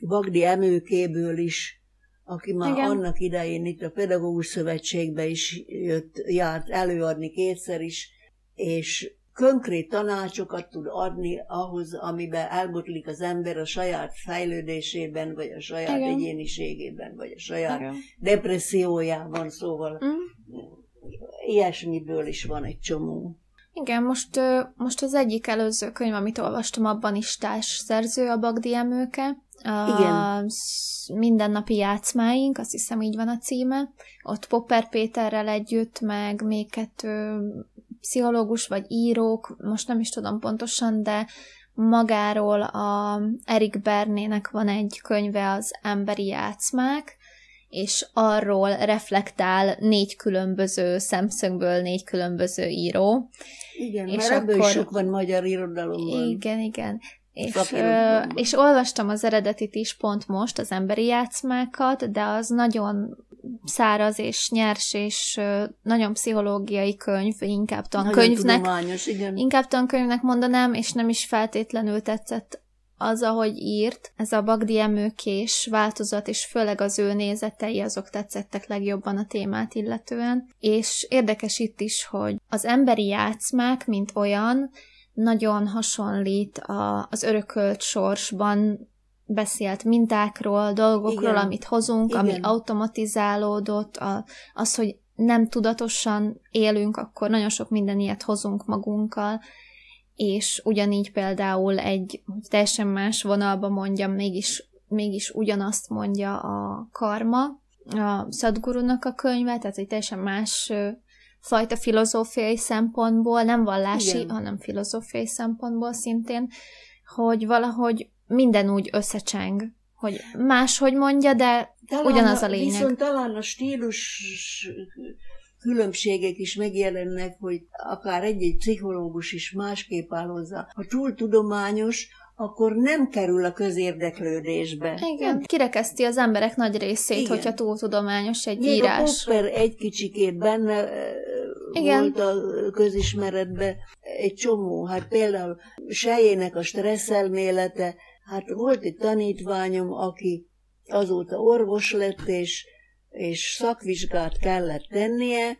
Bagdi emőkéből is, aki már Igen. annak idején itt a Pedagógus Szövetségbe is jött, járt előadni kétszer is, és konkrét tanácsokat tud adni ahhoz, amiben elbotlik az ember a saját fejlődésében, vagy a saját Igen. egyéniségében, vagy a saját Igen. depressziójában, szóval mm. ilyesmiből is van egy csomó. Igen, most, most az egyik előző könyv, amit olvastam, abban is társ szerző a Bagdi Emőke. A Igen. Mindennapi játszmáink, azt hiszem így van a címe. Ott Popper Péterrel együtt, meg még kettő pszichológus vagy írók, most nem is tudom pontosan, de magáról a Erik Bernének van egy könyve, az Emberi játszmák, és arról reflektál négy különböző szemszögből négy különböző író. Igen, és mert ebből akkor... is sok van magyar irodalomban. Igen, igen. És, és olvastam az eredetit is pont most, az emberi játszmákat, de az nagyon száraz és nyers, és nagyon pszichológiai könyv, inkább tankönyvnek. igen. Inkább tankönyvnek mondanám, és nem is feltétlenül tetszett az, ahogy írt, ez a Bagdi emőkés változat, és főleg az ő nézetei, azok tetszettek legjobban a témát illetően. És érdekes itt is, hogy az emberi játszmák, mint olyan, nagyon hasonlít a, az örökölt sorsban beszélt mintákról, dolgokról, Igen. amit hozunk, Igen. ami automatizálódott, a, az, hogy nem tudatosan élünk, akkor nagyon sok minden ilyet hozunk magunkkal, és ugyanígy például egy teljesen más vonalba mondjam, mégis, mégis ugyanazt mondja a karma, a Sadgurunak a könyve, tehát egy teljesen más fajta filozófiai szempontból, nem vallási, Igen. hanem filozófiai szempontból szintén, hogy valahogy minden úgy összecseng, hogy máshogy mondja, de talán ugyanaz a lényeg. Viszont talán a stílus különbségek is megjelennek, hogy akár egy-egy pszichológus is másképp áll hozzá. Ha túl tudományos, akkor nem kerül a közérdeklődésbe. Igen, nem. kirekeszti az emberek nagy részét, Igen. hogyha túl tudományos egy Még írás. A egy kicsikét benne Igen. volt a közismeretbe egy csomó. Hát például Sejének a stresszelmélete, hát volt egy tanítványom, aki azóta orvos lett, és és szakvizsgát kellett tennie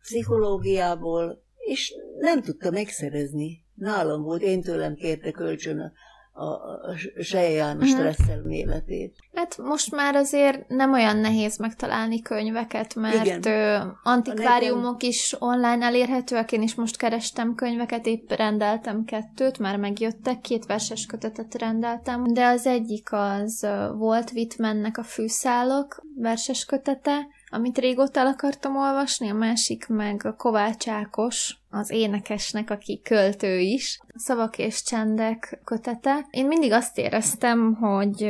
pszichológiából, és nem tudta megszerezni. Nálam volt, én tőlem kérte kölcsön a, Seje János uh-huh. stresszelméletét. Hát most már azért nem olyan nehéz megtalálni könyveket, mert Igen. antikváriumok is online elérhetőek, én is most kerestem könyveket, épp rendeltem kettőt, már megjöttek, két verses kötetet rendeltem, de az egyik az volt Whitmannek a Fűszálok verses kötete, amit régóta el akartam olvasni, a másik meg a Kovács Ákos, az énekesnek, aki költő is, Szavak és csendek kötete. Én mindig azt éreztem, hogy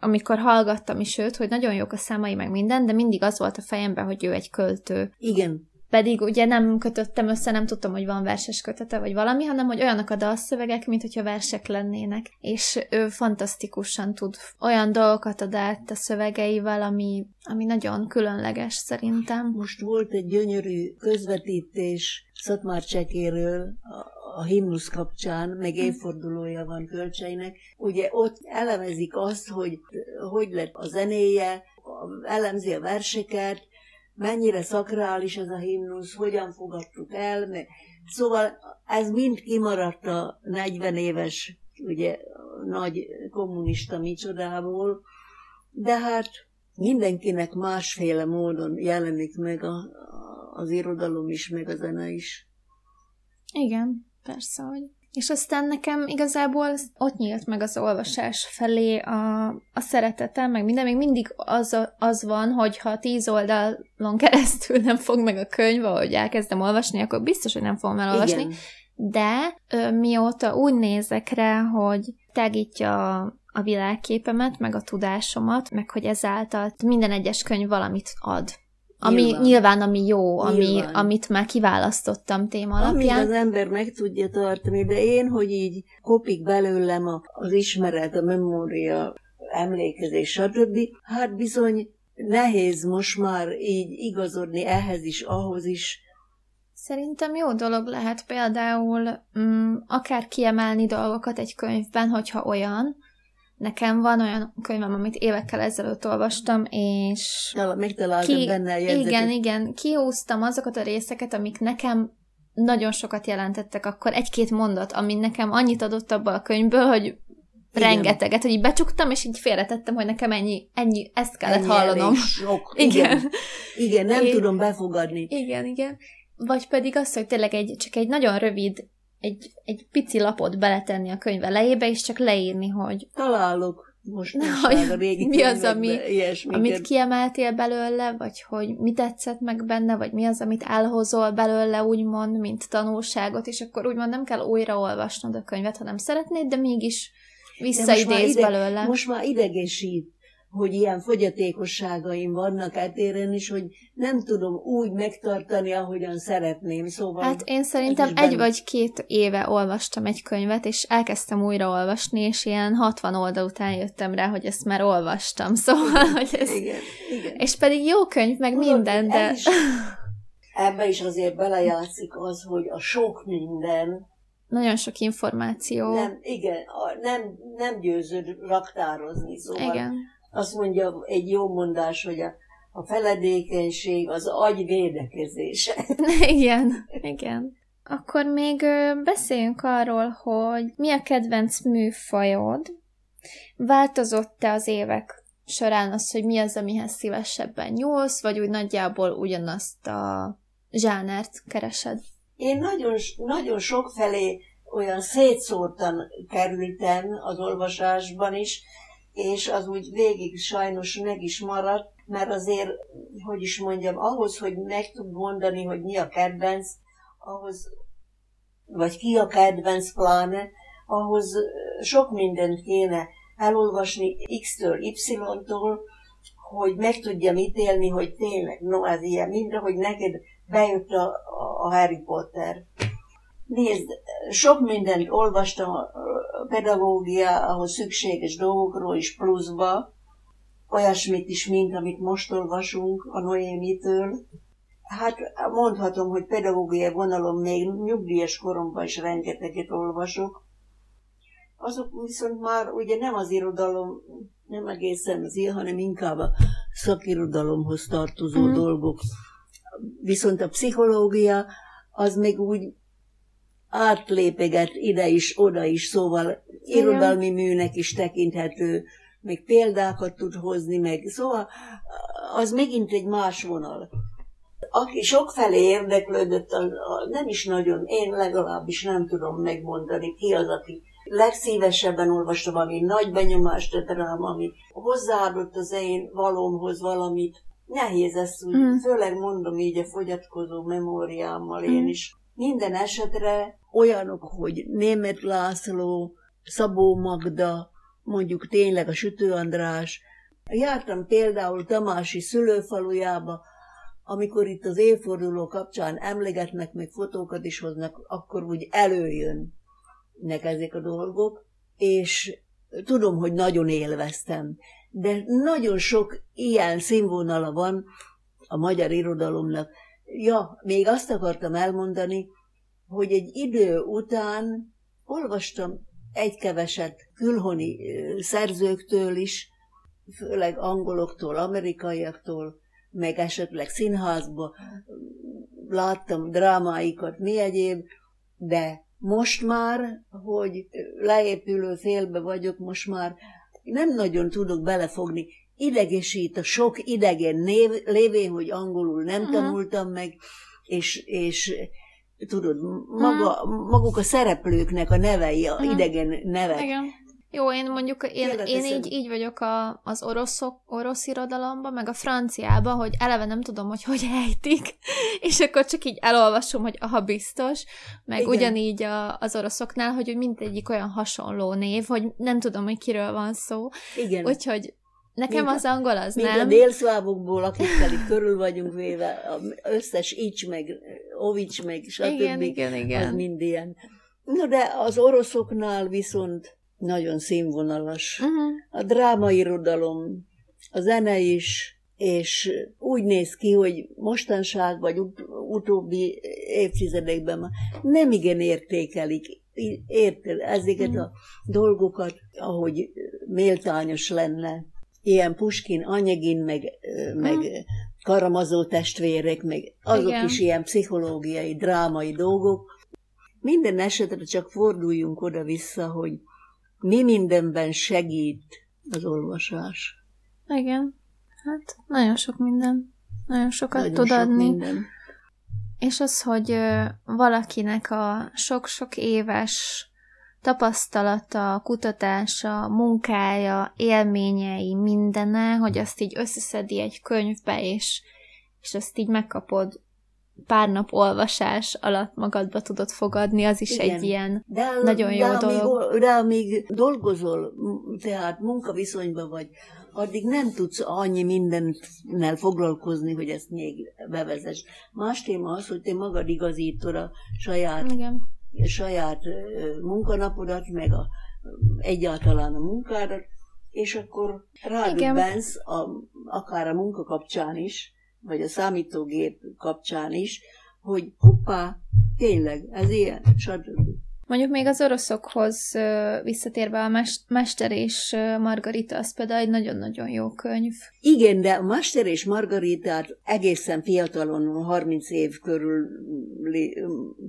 amikor hallgattam is őt, hogy nagyon jók a számai meg minden, de mindig az volt a fejemben, hogy ő egy költő. Igen. Pedig ugye nem kötöttem össze, nem tudtam, hogy van verses kötete vagy valami, hanem hogy olyanok a dalszövegek, mint hogyha versek lennének. És ő fantasztikusan tud olyan dolgokat ad át a szövegeivel, ami, ami nagyon különleges szerintem. Most volt egy gyönyörű közvetítés Szatmár Csekéről, a himnusz kapcsán, meg hm. évfordulója van kölcseinek, ugye ott elemezik azt, hogy hogy lett a zenéje, elemzi a verseket, mennyire szakrális ez a himnusz, hogyan fogadtuk el. Mert... Szóval ez mind kimaradt a 40 éves ugye, nagy kommunista micsodából, de hát mindenkinek másféle módon jelenik meg a, az irodalom is, meg a zene is. Igen, persze, hogy és aztán nekem igazából ott nyílt meg az olvasás felé a, a szeretetem, meg minden, még mindig az, az van, hogy ha tíz oldalon keresztül nem fog meg a könyv, ahogy elkezdem olvasni, akkor biztos, hogy nem fogom elolvasni. Igen. De ö, mióta úgy nézek rá, hogy tágítja a világképemet, meg a tudásomat, meg hogy ezáltal minden egyes könyv valamit ad ami nyilván, nyilván ami jó, ami, amit már kiválasztottam téma alapján. Amit az ember meg tudja tartani, de én, hogy így kopik belőlem a, az ismeret, a memória, emlékezés, stb. Hát bizony nehéz most már így igazodni ehhez is, ahhoz is. Szerintem jó dolog lehet például mm, akár kiemelni dolgokat egy könyvben, hogyha olyan, Nekem van olyan könyvem, amit évekkel ezelőtt olvastam, és... Megtaláltam ki, benne a jegyzetet. Igen, igen. Kihúztam azokat a részeket, amik nekem nagyon sokat jelentettek akkor. Egy-két mondat, ami nekem annyit adott abba a könyvből, hogy igen. rengeteget, hogy így becsuktam, és így félretettem, hogy nekem ennyi, ennyi ezt kellett ennyi hallanom. Sok. Igen. igen. Igen, nem és, tudom befogadni. Igen, igen. vagy pedig az, hogy tényleg egy, csak egy nagyon rövid, egy, egy pici lapot beletenni a könyv elejébe, és csak leírni, hogy... Találok most hogy a régi mi az, ami, amit kiemeltél belőle, vagy hogy mi tetszett meg benne, vagy mi az, amit elhozol belőle, úgymond, mint tanulságot, és akkor úgymond nem kell újraolvasnod a könyvet, hanem szeretnéd, de mégis visszaidéz de most belőle. Most már idegesít hogy ilyen fogyatékosságaim vannak etéren is, hogy nem tudom úgy megtartani, ahogyan szeretném. Szóval hát én szerintem egy vagy két éve olvastam egy könyvet, és elkezdtem újra olvasni, és ilyen 60 oldal után jöttem rá, hogy ezt már olvastam. Szóval, hogy ez... Igen, igen. És pedig jó könyv, meg Tudod, minden, de... Is, ebbe is azért belejátszik az, hogy a sok minden nagyon sok információ. Nem, igen, nem, nem győződ raktározni, szóval igen azt mondja egy jó mondás, hogy a, a feledékenység az agy védekezése. igen, igen. Akkor még beszéljünk arról, hogy mi a kedvenc műfajod. Változott-e az évek során az, hogy mi az, amihez szívesebben nyúlsz, vagy úgy nagyjából ugyanazt a zsánert keresed? Én nagyon, nagyon sok felé olyan szétszórtan kerültem az olvasásban is, és az úgy végig sajnos meg is maradt, mert azért, hogy is mondjam, ahhoz, hogy meg tud mondani, hogy mi a kedvenc, ahhoz, vagy ki a kedvenc pláne, ahhoz sok mindent kéne elolvasni X-től Y-tól, hogy meg tudjam ítélni, hogy tényleg, no, ez ilyen, mindre, hogy neked bejött a, a Harry Potter. Nézd, sok mindent olvastam a pedagógiához szükséges dolgokról is pluszba, olyasmit is, mint amit most olvasunk a Noémitől. Hát mondhatom, hogy pedagógiai vonalon még nyugdíjas koromban is rengeteget olvasok. Azok viszont már ugye nem az irodalom, nem egészen az ilyen, hanem inkább a szakirodalomhoz tartozó mm. dolgok. Viszont a pszichológia az még úgy átlépeget ide is, oda is, szóval irodalmi műnek is tekinthető, még példákat tud hozni, meg szóval az megint egy más vonal. Aki felé érdeklődött, a, a, nem is nagyon, én legalábbis nem tudom megmondani, ki az, aki legszívesebben olvastam, ami nagy benyomást tett rám, ami hozzáadott az én valómhoz valamit. Nehéz ezt úgy, mm. főleg mondom így a fogyatkozó memóriámmal mm. én is. Minden esetre olyanok, hogy Német László, Szabó Magda, mondjuk tényleg a Sütő András. Jártam például Tamási szülőfalujába, amikor itt az évforduló kapcsán emlegetnek, meg fotókat is hoznak, akkor úgy előjönnek ezek a dolgok, és tudom, hogy nagyon élveztem. De nagyon sok ilyen színvonala van a magyar irodalomnak. Ja, még azt akartam elmondani, hogy egy idő után olvastam egy-keveset külhoni szerzőktől is, főleg angoloktól, amerikaiaktól, meg esetleg színházba láttam drámáikat, mi egyéb, de most már, hogy leépülő félbe vagyok, most már nem nagyon tudok belefogni. Idegesít a sok idegen név, lévé, hogy angolul nem uh-huh. tanultam meg, és, és tudod, maga, hmm. maguk a szereplőknek a nevei, a hmm. idegen nevek. Igen. Jó, én mondjuk, én, én így, így vagyok a, az oroszok, orosz irodalomban, meg a franciában, hogy eleve nem tudom, hogy hogy ejtik, és akkor csak így elolvasom, hogy aha, biztos, meg Igen. ugyanígy a, az oroszoknál, hogy mindegyik olyan hasonló név, hogy nem tudom, hogy kiről van szó. Igen. Úgyhogy Nekem mint az angol az mint nem. a délszlávokból, akikkel itt körül vagyunk véve, összes Ics, meg Ovics, meg stb. Igen, igen, igen. Az mind ilyen. No, de az oroszoknál viszont nagyon színvonalas. Uh-huh. A drámairodalom, a zene is, és úgy néz ki, hogy mostanság, vagy ut- utóbbi évtizedekben már nem igen értékelik érted ezeket uh-huh. a dolgokat, ahogy méltányos lenne ilyen Puskin, Anyegin, meg, meg Karamazó testvérek, meg azok Igen. is ilyen pszichológiai, drámai dolgok. Minden esetre csak forduljunk oda-vissza, hogy mi mindenben segít az olvasás. Igen. Hát nagyon sok minden. Nagyon sokat nagyon tud sok adni. Minden. és az, hogy valakinek a sok-sok éves tapasztalata, kutatása, munkája, élményei, mindene, hogy azt így összeszedi egy könyvbe, és, és azt így megkapod pár nap olvasás alatt magadba tudod fogadni, az is Igen. egy ilyen de, nagyon jó de dolog. Amíg, de amíg dolgozol, tehát munkaviszonyban vagy, addig nem tudsz annyi mindennel foglalkozni, hogy ezt még bevezess. Más téma az, hogy te magad igazítod a saját, Igen. Saját munkanapodat, meg a, egyáltalán a munkádat, és akkor rádöbbensz, a, akár a munka kapcsán is, vagy a számítógép kapcsán is, hogy hoppá, tényleg, ez ilyen, stb. Mondjuk még az oroszokhoz visszatérve a Mester és Margarita, az például egy nagyon-nagyon jó könyv. Igen, de a Mester és Margaritát egészen fiatalon, 30 év körül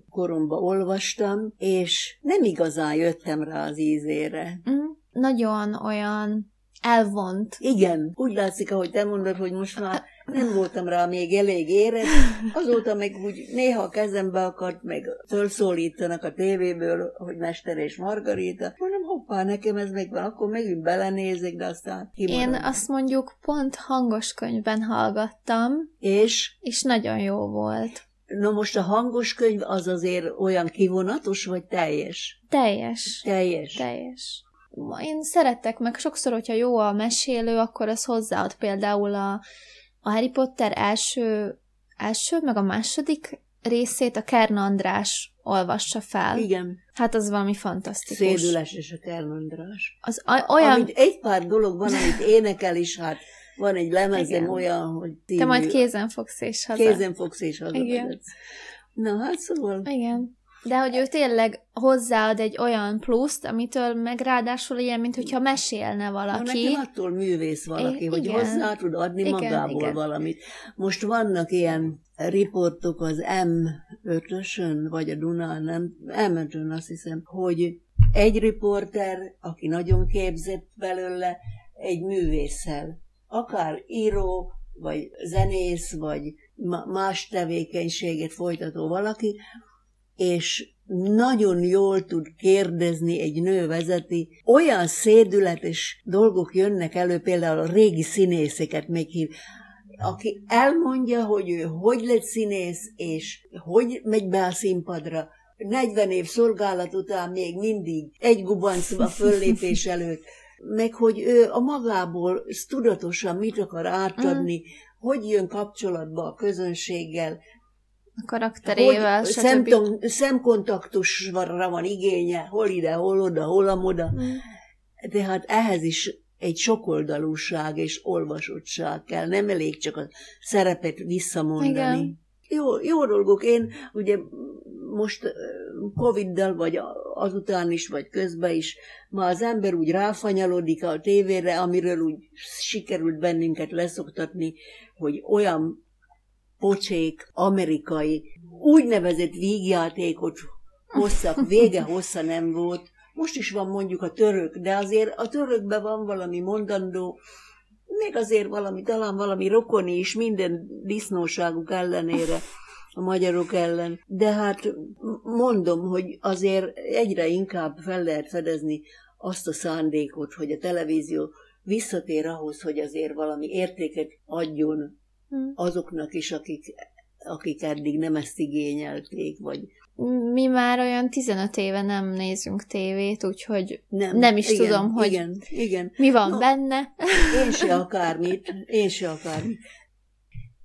koromban olvastam, és nem igazán jöttem rá az ízére. Mm, nagyon olyan elvont. Igen, úgy látszik, ahogy te mondod, hogy most már nem voltam rá még elég érett, azóta meg úgy néha a kezembe akart, meg felszólítanak a tévéből, hogy Mester és Margarita. Mondom, hoppá, nekem ez megvan, akkor megint belenézek, de aztán kimaradom. Én azt mondjuk pont hangos könyvben hallgattam. És? És nagyon jó volt. Na most a hangos könyv az azért olyan kivonatos, vagy teljes? Teljes. Teljes. Teljes én szerettek meg, sokszor, hogyha jó a mesélő, akkor az hozzáad például a, a Harry Potter első, első, meg a második részét a Kern András olvassa fel. Igen. Hát az valami fantasztikus. Szédüles és a Kern András. Az olyan... Amit egy pár dolog van, amit énekel is, hát van egy lemezem Igen. olyan, hogy... Tímű... Te majd kézen fogsz és haza. Kézen fogsz és haza. Igen. Na, hát szóval... Igen. De hogy ő tényleg hozzáad egy olyan pluszt, amitől meg ráadásul ilyen, mint hogyha mesélne valaki. Na, nekem attól művész valaki, I- hogy igen. hozzá tud adni igen, magából igen. valamit. Most vannak ilyen riportok az M5-ösön, vagy a Dunán, nem, M5-ön azt hiszem, hogy egy riporter, aki nagyon képzett belőle, egy művésszel. Akár író, vagy zenész, vagy más tevékenységet folytató valaki, és nagyon jól tud kérdezni egy nő vezeti. Olyan szédületes dolgok jönnek elő, például a régi színészeket még hív, aki elmondja, hogy ő hogy lett színész, és hogy megy be a színpadra, 40 év szolgálat után még mindig egy gubanc a föllépés előtt, meg hogy ő a magából tudatosan mit akar átadni, mm. hogy jön kapcsolatba a közönséggel, a karakterével, hogy szemton, szemkontaktusra van igénye, hol ide, hol oda, hol amoda. Mm. Tehát ehhez is egy sokoldalúság és olvasottság kell, nem elég csak a szerepet visszamondani. Igen. Jó, jó dolgok. Én ugye most Covid-dal, vagy azután is, vagy közben is, ma az ember úgy ráfanyalodik a tévére, amiről úgy sikerült bennünket leszoktatni, hogy olyan pocsék, amerikai, úgynevezett vígjátékot hosszak, vége hossza nem volt. Most is van mondjuk a török, de azért a törökben van valami mondandó, még azért valami, talán valami rokoni is minden disznóságuk ellenére a magyarok ellen. De hát mondom, hogy azért egyre inkább fel lehet fedezni azt a szándékot, hogy a televízió visszatér ahhoz, hogy azért valami értéket adjon. Azoknak is, akik, akik eddig nem ezt igényelték, vagy... Mi már olyan 15 éve nem nézünk tévét, úgyhogy nem, nem is igen, tudom, hogy igen, igen. mi van no, benne. Én se akármit, én se akármit.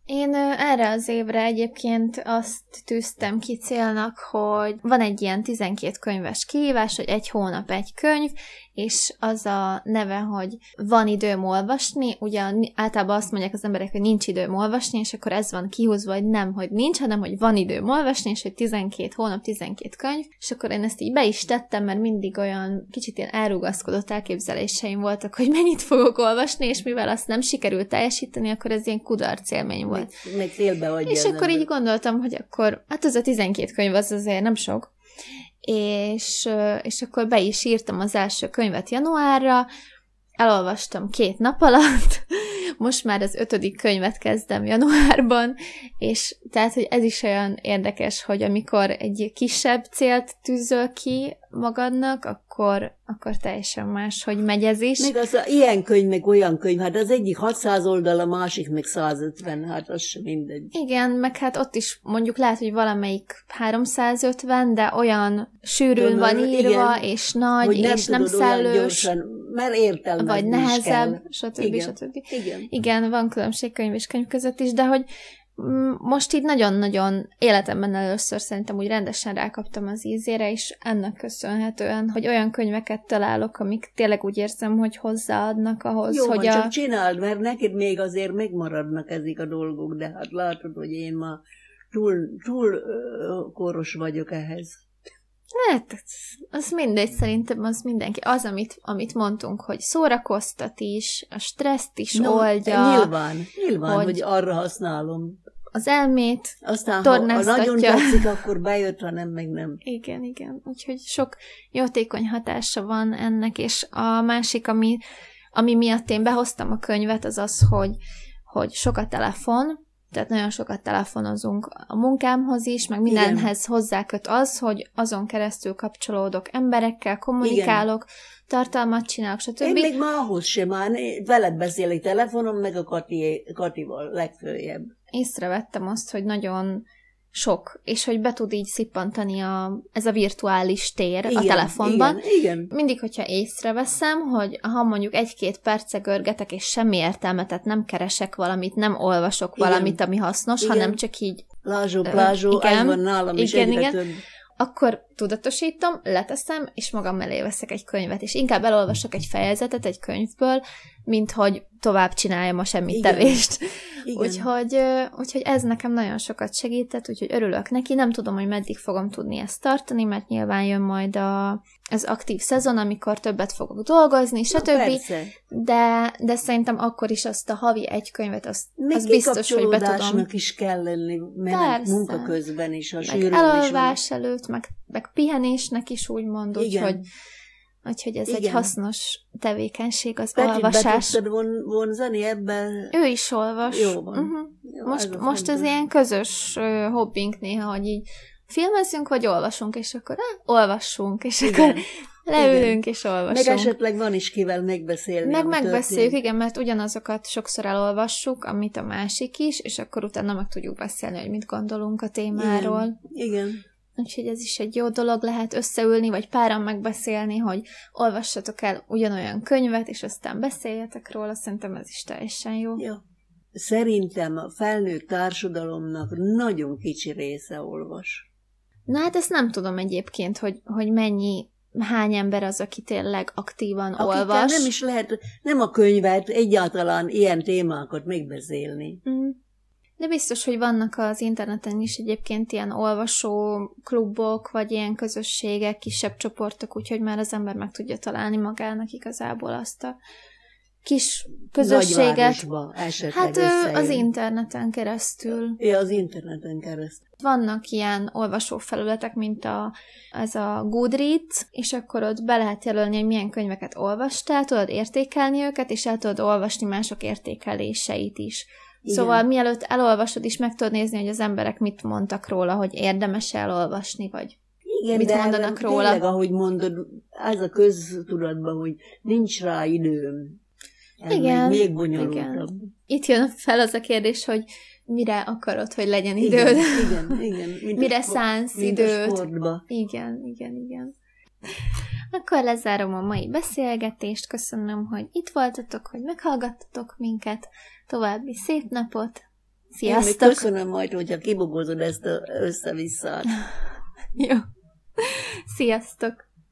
Én erre az évre egyébként azt tűztem ki célnak, hogy van egy ilyen 12 könyves kihívás, hogy egy hónap egy könyv, és az a neve, hogy van időm olvasni, ugye általában azt mondják az emberek, hogy nincs időm olvasni, és akkor ez van kihúzva, hogy nem, hogy nincs, hanem hogy van időm olvasni, és hogy 12 hónap, 12 könyv, és akkor én ezt így be is tettem, mert mindig olyan kicsit ilyen elrugaszkodott elképzeléseim voltak, hogy mennyit fogok olvasni, és mivel azt nem sikerült teljesíteni, akkor ez ilyen kudarc élmény volt. Meg, meg félbe És akkor így gondoltam, hogy akkor, hát az a 12 könyv az azért nem sok, és, és akkor be is írtam az első könyvet januárra, elolvastam két nap alatt, most már az ötödik könyvet kezdem januárban, és tehát, hogy ez is olyan érdekes, hogy amikor egy kisebb célt tűzöl ki magadnak, akkor, akkor teljesen más, hogy megy ez is. Még az a, ilyen könyv, meg olyan könyv, hát az egyik 600 oldal, a másik meg 150, hát az sem mindegy. Igen, meg hát ott is mondjuk lehet, hogy valamelyik 350, de olyan sűrűn Tudom, van írva, igen, és nagy, nem és nem szellős. Gyorsan, mert értelmezni Vagy nehezebb, stb. Igen. stb. Igen. Igen, van különbség könyv és könyv között is, de hogy most így nagyon-nagyon életemben először szerintem úgy rendesen rákaptam az ízére, és ennek köszönhetően, hogy olyan könyveket találok, amik tényleg úgy érzem, hogy hozzáadnak ahhoz, Jó, hogy van, a... csak csináld, mert neked még azért megmaradnak ezek a dolgok, de hát látod, hogy én ma túl, túl koros vagyok ehhez. Hát, az mindegy, szerintem az mindenki. Az, amit, amit mondtunk, hogy szórakoztat is, a stresszt is no, oldja. Nyilván, nyilván, hogy, hogy arra használom. Az elmét Aztán, ha, ha nagyon tetszik, akkor bejött, ha nem, meg nem. Igen, igen. Úgyhogy sok jótékony hatása van ennek, és a másik, ami, ami miatt én behoztam a könyvet, az az, hogy, hogy sok a telefon, tehát nagyon sokat telefonozunk a munkámhoz is, meg mindenhez Igen. hozzáköt az, hogy azon keresztül kapcsolódok emberekkel, kommunikálok, Igen. tartalmat csinálok, stb. Én még ma ahhoz sem, már veled beszélek telefonon, meg a Kati, Katival legfőjebb. Észrevettem azt, hogy nagyon sok, és hogy be tud így szippantani a, ez a virtuális tér igen, a telefonban. Igen, igen. Mindig, hogyha észreveszem, hogy ha mondjuk egy-két perce görgetek, és semmi értelme, tehát nem keresek valamit, nem olvasok igen. valamit, ami hasznos, igen. hanem csak így... Lázsó, plázsó, igen, van nálam is igen, igen. Több akkor tudatosítom, leteszem, és magam mellé veszek egy könyvet, és inkább elolvasok egy fejezetet egy könyvből, mint hogy tovább csináljam a semmit Igen. tevést. Igen. Úgyhogy, úgyhogy ez nekem nagyon sokat segített, úgyhogy örülök neki. Nem tudom, hogy meddig fogom tudni ezt tartani, mert nyilván jön majd a, az aktív szezon, amikor többet fogok dolgozni, stb. De, de szerintem akkor is azt a havi egy könyvet, azt, Még az biztos, hogy be tudom. is kell lenni, mert munka közben is, a meg elalvás előtt, meg, meg pihenésnek is úgy mondod, hogy Úgyhogy ez Igen. egy hasznos tevékenység, az Peti, olvasás. Be von, vonzani ebben? Ő is olvas. Jó van. Uh-huh. Jó, most ez most ez ilyen közös uh, hobbink néha, hogy így filmezünk, vagy olvasunk, és akkor ah, olvassunk, és igen. akkor leülünk, igen. és olvasunk. Meg esetleg van is kivel megbeszélni. Meg megbeszéljük, történt. igen, mert ugyanazokat sokszor elolvassuk, amit a másik is, és akkor utána meg tudjuk beszélni, hogy mit gondolunk a témáról. Igen. igen. Úgyhogy ez is egy jó dolog lehet összeülni, vagy páran megbeszélni, hogy olvassatok el ugyanolyan könyvet, és aztán beszéljetek róla. Szerintem ez is teljesen jó. Jó. Szerintem a felnőtt társadalomnak nagyon kicsi része olvas. Na hát ezt nem tudom egyébként, hogy, hogy mennyi, hány ember az, aki tényleg aktívan Akikkel olvas. nem is lehet, nem a könyvet, egyáltalán ilyen témákat megbeszélni. Mm. De biztos, hogy vannak az interneten is egyébként ilyen olvasó klubok, vagy ilyen közösségek, kisebb csoportok, úgyhogy már az ember meg tudja találni magának igazából azt a kis közösséget. Hát összejön. az interneten keresztül. Ja, az interneten keresztül. Vannak ilyen olvasófelületek, mint a, ez a Goodreads, és akkor ott be lehet jelölni, hogy milyen könyveket olvastál, tudod értékelni őket, és el tudod olvasni mások értékeléseit is. Igen. Szóval mielőtt elolvasod is, meg tudod nézni, hogy az emberek mit mondtak róla, hogy érdemes elolvasni, vagy igen, mit de mondanak róla. Tényleg, ahogy mondod, ez a köztudatban, hogy nincs rá időm. Ez igen, még, bonyolultabb. Igen. Itt jön fel az a kérdés, hogy mire akarod, hogy legyen időd. Igen, igen. igen. Mire sport, szánsz mint időt. Igen, igen, igen. Akkor lezárom a mai beszélgetést. Köszönöm, hogy itt voltatok, hogy meghallgattatok minket. További szép napot! Sziasztok! Én még köszönöm majd, hogyha kibogozod ezt össze-vissza. Jó. Sziasztok!